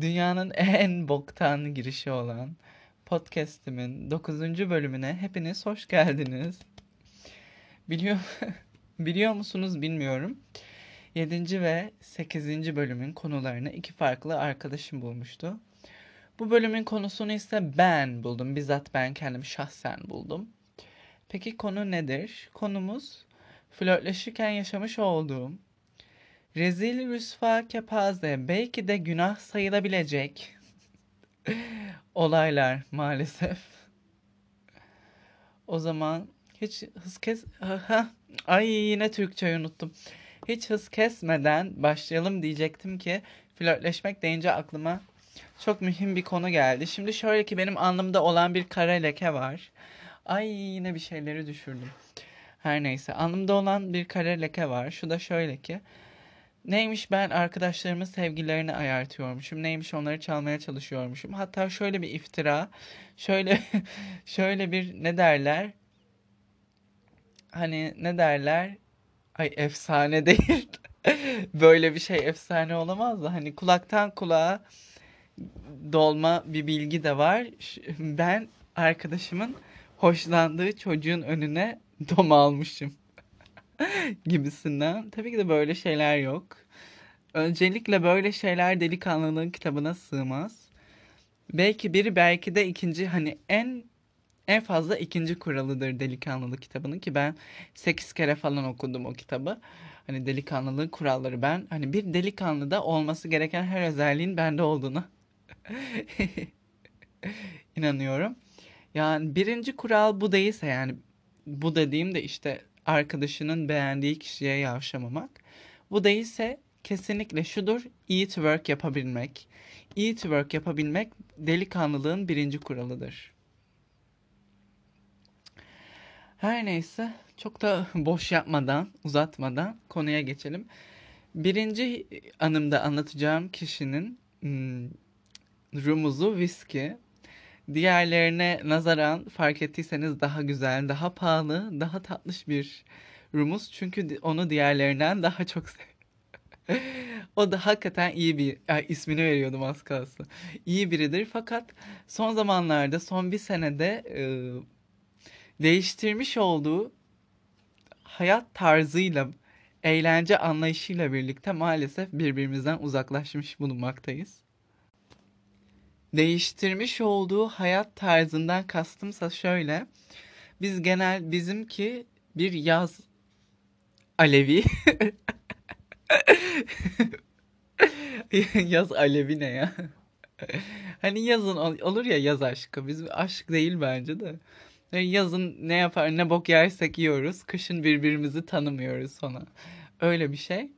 Dünyanın en boktan girişi olan podcast'imin 9. bölümüne hepiniz hoş geldiniz. Biliyor biliyor musunuz bilmiyorum. 7. ve 8. bölümün konularını iki farklı arkadaşım bulmuştu. Bu bölümün konusunu ise ben buldum. Bizzat ben kendim şahsen buldum. Peki konu nedir? Konumuz flörtleşirken yaşamış olduğum rezil rüsva kepaze belki de günah sayılabilecek olaylar maalesef. O zaman hiç hız kes... Aha, ay yine Türkçeyi unuttum. Hiç hız kesmeden başlayalım diyecektim ki flörtleşmek deyince aklıma çok mühim bir konu geldi. Şimdi şöyle ki benim alnımda olan bir kara leke var. Ay yine bir şeyleri düşürdüm. Her neyse alnımda olan bir kara leke var. Şu da şöyle ki Neymiş ben arkadaşlarımın sevgilerini ayartıyormuşum. Neymiş onları çalmaya çalışıyormuşum. Hatta şöyle bir iftira. Şöyle şöyle bir ne derler? Hani ne derler? Ay efsane değil. Böyle bir şey efsane olamaz da hani kulaktan kulağa dolma bir bilgi de var. Ben arkadaşımın hoşlandığı çocuğun önüne dom almışım. gibisinden. Tabii ki de böyle şeyler yok. Öncelikle böyle şeyler delikanlılığın kitabına sığmaz. Belki biri belki de ikinci hani en en fazla ikinci kuralıdır delikanlılık kitabının ki ben 8 kere falan okudum o kitabı. Hani delikanlılığın kuralları ben hani bir delikanlıda olması gereken her özelliğin bende olduğunu inanıyorum. Yani birinci kural bu değilse yani bu dediğim de işte arkadaşının beğendiği kişiye yavşamamak. Bu değilse kesinlikle şudur iyi twerk yapabilmek. İyi twerk yapabilmek delikanlılığın birinci kuralıdır. Her neyse çok da boş yapmadan uzatmadan konuya geçelim. Birinci anımda anlatacağım kişinin hmm, rumuzu viski. Diğerlerine nazaran fark ettiyseniz daha güzel, daha pahalı, daha tatlış bir rumuz. Çünkü onu diğerlerinden daha çok sev. o da hakikaten iyi bir, yani ismini veriyordum az kalsın. İyi biridir fakat son zamanlarda, son bir senede e, değiştirmiş olduğu hayat tarzıyla, eğlence anlayışıyla birlikte maalesef birbirimizden uzaklaşmış bulunmaktayız değiştirmiş olduğu hayat tarzından kastımsa şöyle. Biz genel bizimki bir yaz alevi. yaz alevi ne ya? hani yazın olur ya yaz aşkı. Biz aşk değil bence de. Yazın ne yapar ne bok yersek yiyoruz. Kışın birbirimizi tanımıyoruz sonra. Öyle bir şey.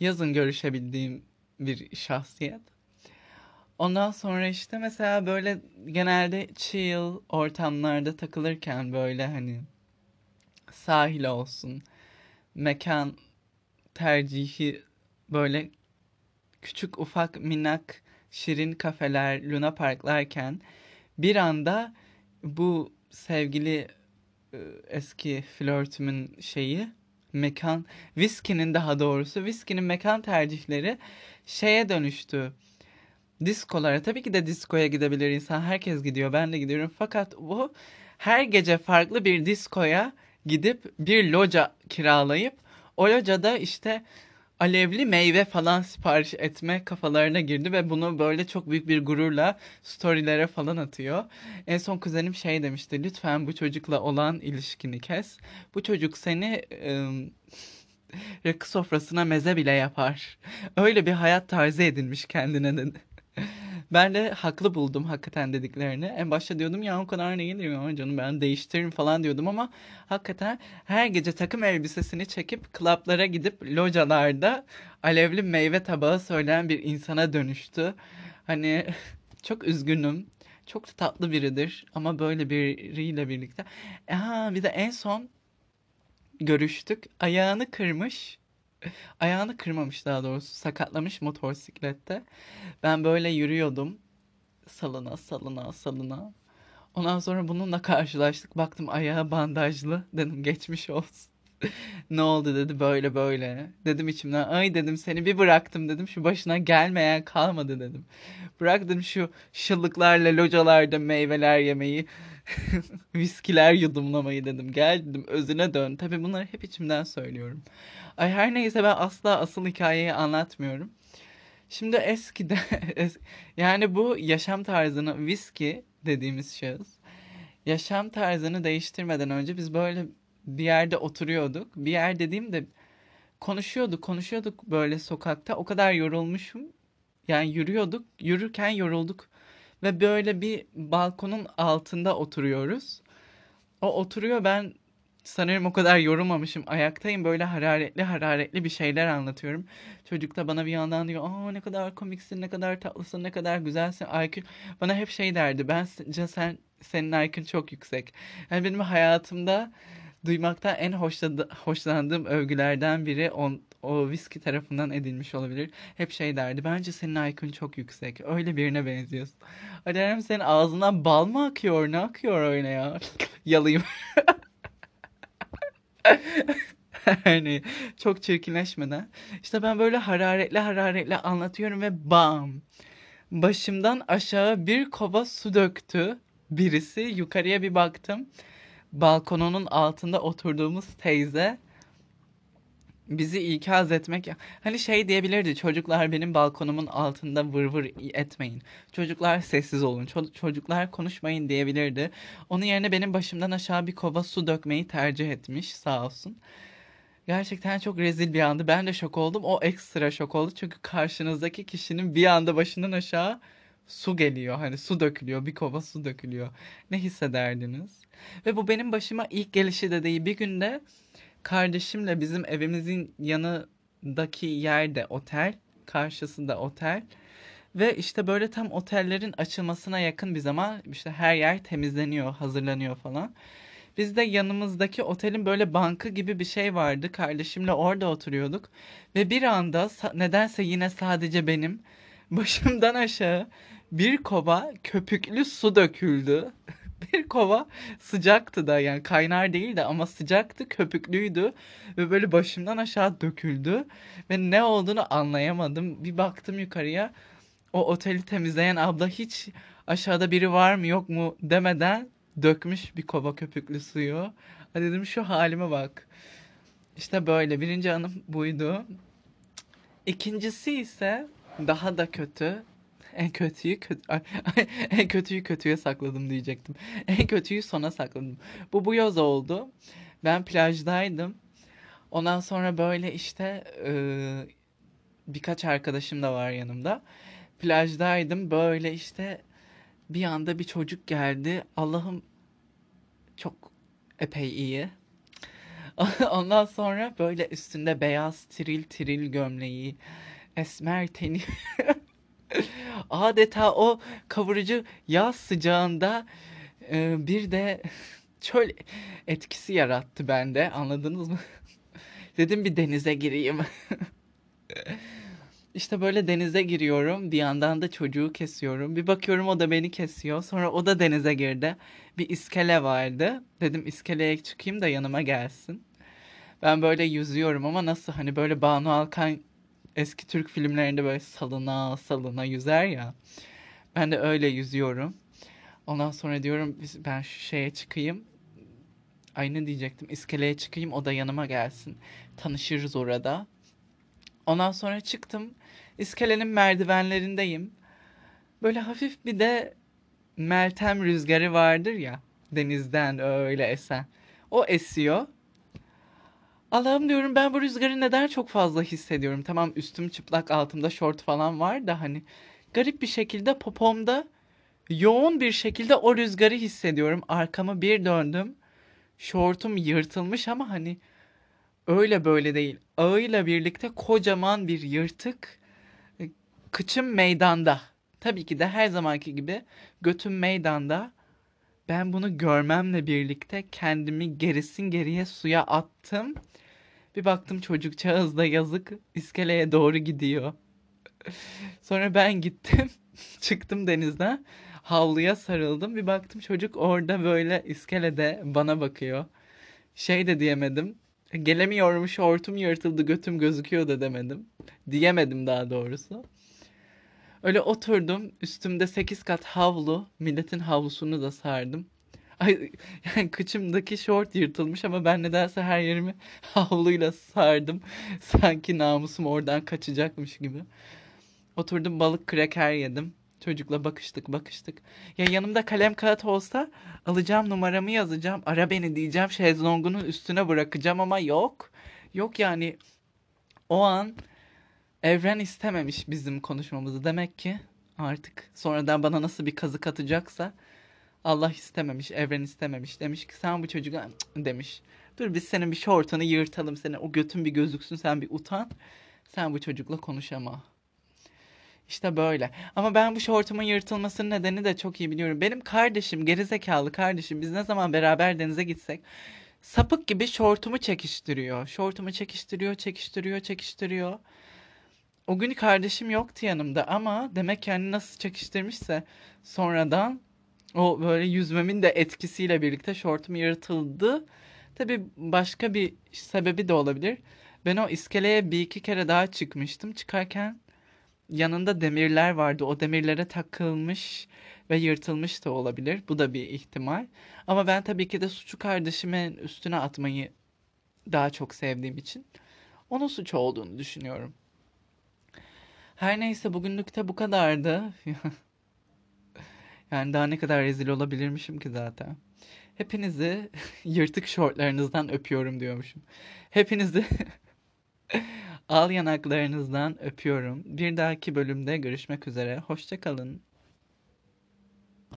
Yazın görüşebildiğim bir şahsiyet. Ondan sonra işte mesela böyle genelde chill ortamlarda takılırken böyle hani sahil olsun, mekan tercihi böyle küçük ufak minak şirin kafeler, luna parklarken bir anda bu sevgili e, eski flörtümün şeyi mekan viskinin daha doğrusu viskinin mekan tercihleri şeye dönüştü diskolara tabii ki de diskoya gidebilir insan. Herkes gidiyor. Ben de gidiyorum. Fakat bu her gece farklı bir diskoya gidip bir loca kiralayıp o locada işte alevli meyve falan sipariş etme kafalarına girdi ve bunu böyle çok büyük bir gururla storylere falan atıyor. En son kuzenim şey demişti lütfen bu çocukla olan ilişkini kes. Bu çocuk seni ıı, rakı sofrasına meze bile yapar. Öyle bir hayat tarzı edinmiş kendine dedi. Ben de haklı buldum hakikaten dediklerini. En başta diyordum ya o kadar değil ya canım ben değiştiririm falan diyordum ama hakikaten her gece takım elbisesini çekip klaplara gidip localarda alevli meyve tabağı söyleyen bir insana dönüştü. Hani çok üzgünüm. Çok tatlı biridir ama böyle biriyle birlikte. Aha, bir de en son görüştük. Ayağını kırmış Ayağını kırmamış daha doğrusu. Sakatlamış motosiklette. Ben böyle yürüyordum. Salına salına salına. Ondan sonra bununla karşılaştık. Baktım ayağı bandajlı. Dedim geçmiş olsun. Ne oldu dedi böyle böyle. Dedim içimden ay dedim seni bir bıraktım dedim şu başına gelmeyen kalmadı dedim. Bırak dedim şu şıllıklarla localarda meyveler yemeyi, viskiler yudumlamayı dedim. Gel dedim özüne dön. Tabii bunları hep içimden söylüyorum. Ay her neyse ben asla asıl hikayeyi anlatmıyorum. Şimdi eskide es- yani bu yaşam tarzını viski dediğimiz şahıs yaşam tarzını değiştirmeden önce biz böyle bir yerde oturuyorduk. Bir yer dediğimde konuşuyorduk, konuşuyorduk böyle sokakta. O kadar yorulmuşum. Yani yürüyorduk, yürürken yorulduk ve böyle bir balkonun altında oturuyoruz. O oturuyor ben sanırım o kadar yorulmamışım. Ayaktayım böyle hararetli hararetli bir şeyler anlatıyorum. Çocuk da bana bir yandan diyor, "Aa ne kadar komiksin, ne kadar tatlısın, ne kadar güzelsin." IQ bana hep şey derdi. Bence sen senin IQ'un çok yüksek. Yani benim hayatımda duymaktan en hoşladı, hoşlandığım övgülerden biri on, o viski tarafından edilmiş olabilir. Hep şey derdi. Bence senin IQ'un çok yüksek. Öyle birine benziyorsun. Alarm senin ağzından bal mı akıyor? Ne akıyor öyle ya? Yalayım. Yani çok çirkinleşmeden. İşte ben böyle hararetli hararetli anlatıyorum ve bam. Başımdan aşağı bir kova su döktü birisi. Yukarıya bir baktım. Balkonunun altında oturduğumuz teyze bizi ikaz etmek hani şey diyebilirdi çocuklar benim balkonumun altında vır vır etmeyin. Çocuklar sessiz olun ço- çocuklar konuşmayın diyebilirdi. Onun yerine benim başımdan aşağı bir kova su dökmeyi tercih etmiş sağ olsun. Gerçekten çok rezil bir andı. Ben de şok oldum. O ekstra şok oldu. Çünkü karşınızdaki kişinin bir anda başından aşağı su geliyor. Hani su dökülüyor bir kova su dökülüyor. Ne hissederdiniz? Ve bu benim başıma ilk gelişi de değil. Bir günde Kardeşimle bizim evimizin yanındaki yerde otel, karşısı da otel. Ve işte böyle tam otellerin açılmasına yakın bir zaman işte her yer temizleniyor, hazırlanıyor falan. Biz de yanımızdaki otelin böyle bankı gibi bir şey vardı. Kardeşimle orada oturuyorduk. Ve bir anda nedense yine sadece benim başımdan aşağı bir kova köpüklü su döküldü. Bir kova sıcaktı da yani kaynar değildi ama sıcaktı, köpüklüydü ve böyle başımdan aşağı döküldü ve ne olduğunu anlayamadım. Bir baktım yukarıya o oteli temizleyen abla hiç aşağıda biri var mı yok mu demeden dökmüş bir kova köpüklü suyu. Ha dedim şu halime bak. İşte böyle birinci anım buydu. İkincisi ise daha da kötü. En kötüyü kötü en kötüyü kötüye sakladım diyecektim. En kötüyü sona sakladım. Bu bu yaz oldu. Ben plajdaydım. Ondan sonra böyle işte e, birkaç arkadaşım da var yanımda. Plajdaydım. Böyle işte bir anda bir çocuk geldi. Allah'ım çok epey iyi. Ondan sonra böyle üstünde beyaz tiril tiril gömleği, esmer teni. Adeta o kavurucu yaz sıcağında e, bir de çöl etkisi yarattı bende. Anladınız mı? Dedim bir denize gireyim. İşte böyle denize giriyorum. Bir yandan da çocuğu kesiyorum. Bir bakıyorum o da beni kesiyor. Sonra o da denize girdi. Bir iskele vardı. Dedim iskeleye çıkayım da yanıma gelsin. Ben böyle yüzüyorum ama nasıl hani böyle Banu Alkan eski Türk filmlerinde böyle salına salına yüzer ya. Ben de öyle yüzüyorum. Ondan sonra diyorum ben şu şeye çıkayım. Ay ne diyecektim? İskeleye çıkayım o da yanıma gelsin. Tanışırız orada. Ondan sonra çıktım. İskelenin merdivenlerindeyim. Böyle hafif bir de Meltem rüzgarı vardır ya. Denizden öyle esen. O esiyor. Allah'ım diyorum ben bu rüzgarı neden çok fazla hissediyorum. Tamam üstüm çıplak altımda şort falan var da hani garip bir şekilde popomda yoğun bir şekilde o rüzgarı hissediyorum. Arkamı bir döndüm. Şortum yırtılmış ama hani öyle böyle değil. Ağıyla birlikte kocaman bir yırtık. E, Kıçım meydanda. Tabii ki de her zamanki gibi götüm meydanda. Ben bunu görmemle birlikte kendimi gerisin geriye suya attım. Bir baktım çocukcağız da yazık iskeleye doğru gidiyor. Sonra ben gittim, çıktım denizden, havluya sarıldım. Bir baktım çocuk orada böyle iskelede bana bakıyor. Şey de diyemedim. Gelemiyorum şortum yırtıldı götüm gözüküyor da demedim. Diyemedim daha doğrusu. Öyle oturdum üstümde 8 kat havlu milletin havlusunu da sardım. Ay, yani kıçımdaki şort yırtılmış ama ben nedense her yerimi havluyla sardım. Sanki namusum oradan kaçacakmış gibi. Oturdum balık kraker yedim. Çocukla bakıştık bakıştık. Ya yanımda kalem kağıt olsa alacağım numaramı yazacağım. Ara beni diyeceğim şezlongunun üstüne bırakacağım ama yok. Yok yani o an evren istememiş bizim konuşmamızı. Demek ki artık sonradan bana nasıl bir kazık atacaksa Allah istememiş, evren istememiş. Demiş ki sen bu çocuğa demiş. Dur biz senin bir şortunu yırtalım seni. O götün bir gözüksün sen bir utan. Sen bu çocukla konuşama. İşte böyle. Ama ben bu şortumun yırtılmasının nedeni de çok iyi biliyorum. Benim kardeşim, gerizekalı kardeşim, biz ne zaman beraber denize gitsek sapık gibi şortumu çekiştiriyor. Şortumu çekiştiriyor, çekiştiriyor, çekiştiriyor. O gün kardeşim yoktu yanımda ama demek ki hani nasıl çekiştirmişse sonradan o böyle yüzmemin de etkisiyle birlikte şortum yırtıldı. Tabii başka bir sebebi de olabilir. Ben o iskeleye bir iki kere daha çıkmıştım. Çıkarken yanında demirler vardı. O demirlere takılmış ve yırtılmış da olabilir. Bu da bir ihtimal. Ama ben tabii ki de suçu kardeşimin üstüne atmayı daha çok sevdiğim için onun suçu olduğunu düşünüyorum. Her neyse bugünlük de bu kadardı. Yani daha ne kadar rezil olabilirmişim ki zaten. Hepinizi yırtık şortlarınızdan öpüyorum diyormuşum. Hepinizi al yanaklarınızdan öpüyorum. Bir dahaki bölümde görüşmek üzere. Hoşça kalın.